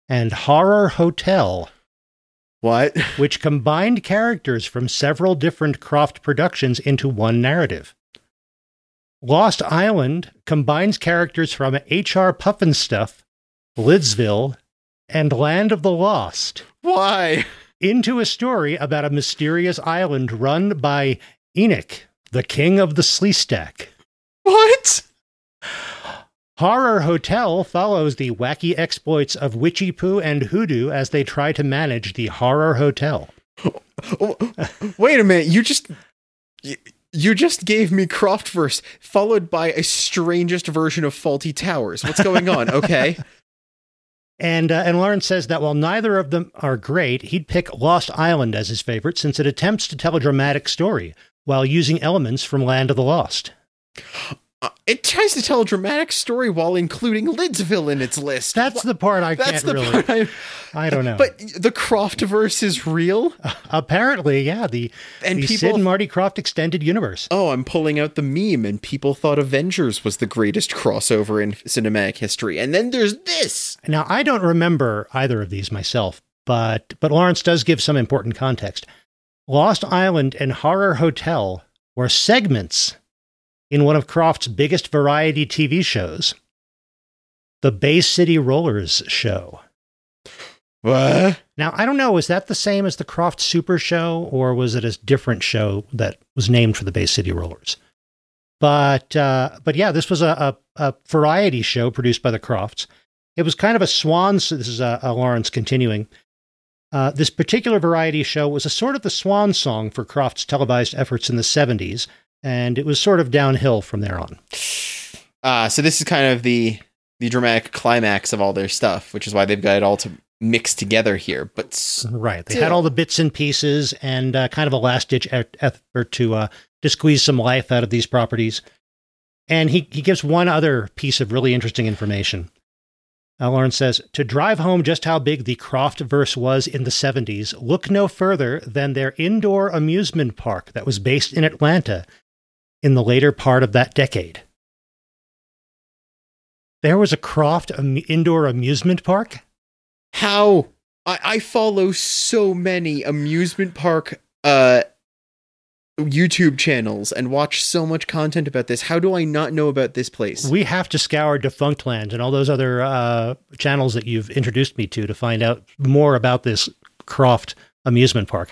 and Horror Hotel, What? which combined characters from several different Krofft productions into one narrative. Lost Island combines characters from H.R. Pufnstuf, Lidsville, and Land of the Lost Why? into a story about a mysterious island run by Enoch, the king of the Sleestak. What? Horror Hotel follows the wacky exploits of Witchiepoo and Hoodoo as they try to manage the Horror Hotel. Oh, Wait a minute. You just you, you just gave me Krofftverse followed by a strangest version of Fawlty Towers. What's going on? Okay. And uh, and Lawrence says that while neither of them are great, he'd pick Lost Island as his favorite since it attempts to tell a dramatic story while using elements from Land of the Lost. Uh, it tries to tell a dramatic story while including Lidsville in its list. That's the part I That's can't the really. part I, I don't know. But the Krofftverse is real? apparently, yeah, the And the people Sid and Marty Krofft extended universe. Oh, I'm pulling out the meme, and people thought Avengers was the greatest crossover in cinematic history. And then there's this. Now, I don't remember either of these myself, but but Lawrence does give some important context. Lost Island and Horror Hotel were segments in one of Krofft's biggest variety TV shows, the Bay City Rollers show. What? Now, I don't know. Is that the same as the Krofft Super Show, or was it a different show that was named for the Bay City Rollers? But uh, but yeah, this was a, a, a variety show produced by the Kroffts. It was kind of a swan. So this is a, uh, Lawrence continuing. Uh, this particular variety show was a sort of the swan song for Krofft's televised efforts in the 70s, and it was sort of downhill from there on. Uh, so this is kind of the the dramatic climax of all their stuff, which is why they've got it all to mix together here. But Right. They had all the bits and pieces and uh, kind of a last ditch effort to uh, to squeeze some life out of these properties. And he, he gives one other piece of really interesting information. Uh, Lawrence says to drive home just how big the Krofft verse was in the 70s, look no further than their indoor amusement park that was based in Atlanta in the later part of that decade. There was a Krofft indoor amusement park? how I, I follow so many amusement park uh YouTube channels and watch so much content about this. How do I not know about this place? We have to scour Defunctland and all those other uh, channels that you've introduced me to to find out more about this Krofft amusement park.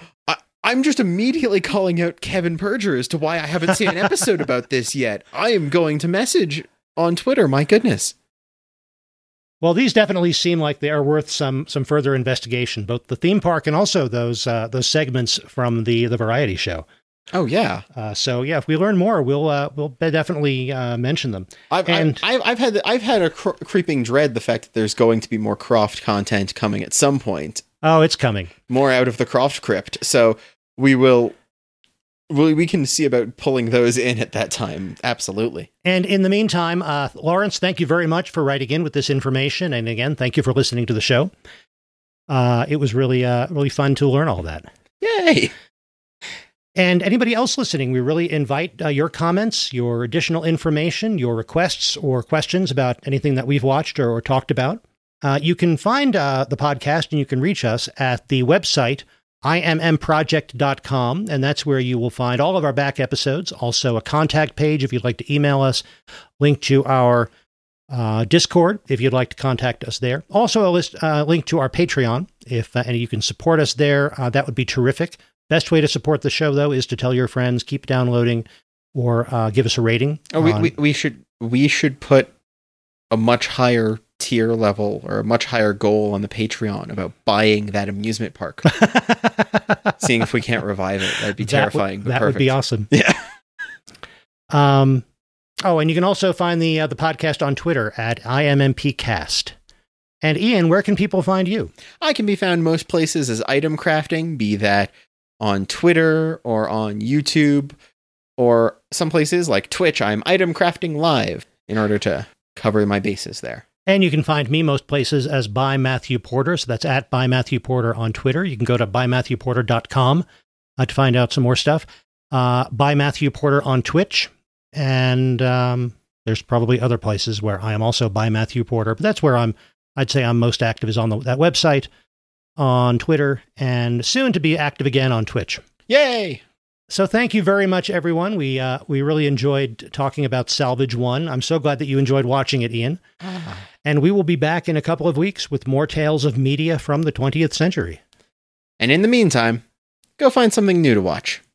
I'm just immediately calling out Kevin Perjurer as to why I haven't seen an episode about this yet. I am going to message on Twitter. My goodness. Well, these definitely seem like they are worth some some further investigation, both the theme park and also those uh, those segments from the the variety show. Oh yeah, Uh, so yeah, if we learn more, we'll uh, we'll definitely uh, mention them. I've, And- I've, I've I've had I've had a cr- creeping dread the fact that there's going to be more Krofft content coming at some point, Oh, it's coming. more out of the Krofft crypt. So we will. We, we can see about pulling those in at that time. Absolutely. And in the meantime, uh, Lawrence, thank you very much for writing in with this information, and again, thank you for listening to the show. Uh, it was really uh, really fun to learn all that. Yay! And anybody else listening, we really invite uh, your comments, your additional information, your requests or questions about anything that we've watched or, or talked about. Uh, you can find uh, the podcast and you can reach us at the website immproject.com, and that's where you will find all of our back episodes. Also, a contact page if you'd like to email us, link to our uh, Discord if you'd like to contact us there. Also, a list uh, link to our Patreon if uh, and you can support us there. Uh, that would be terrific. Best way to support the show, though, is to tell your friends, keep downloading, or uh, give us a rating. Oh, we, we we should we should put a much higher tier level or a much higher goal on the Patreon about buying that amusement park. Seeing if we can't revive it, that'd be That terrifying. but That would be awesome. Yeah. Um. Oh, and you can also find the uh, the podcast on Twitter at IMMPcast. And Ian, where can people find you? I can be found most places as item crafting, be that on Twitter or on YouTube or some places like Twitch. I'm item crafting live in order to cover my bases there. And you can find me most places as by Matthew Porter. So that's at by Matthew Porter on Twitter. You can go to bymatthewporter.com uh, to find out some more stuff. Uh, by Matthew Porter on Twitch. And um, there's probably other places where I am also by Matthew Porter, but that's where I'm, I'd say I'm most active is on the, that website, on Twitter, and soon to be active again on Twitch. Yay! So thank you very much, everyone. We uh, we really enjoyed talking about Salvage One. I'm so glad that you enjoyed watching it, Ian. And we will be back in a couple of weeks with more tales of media from the 20th century. And in the meantime, go find something new to watch.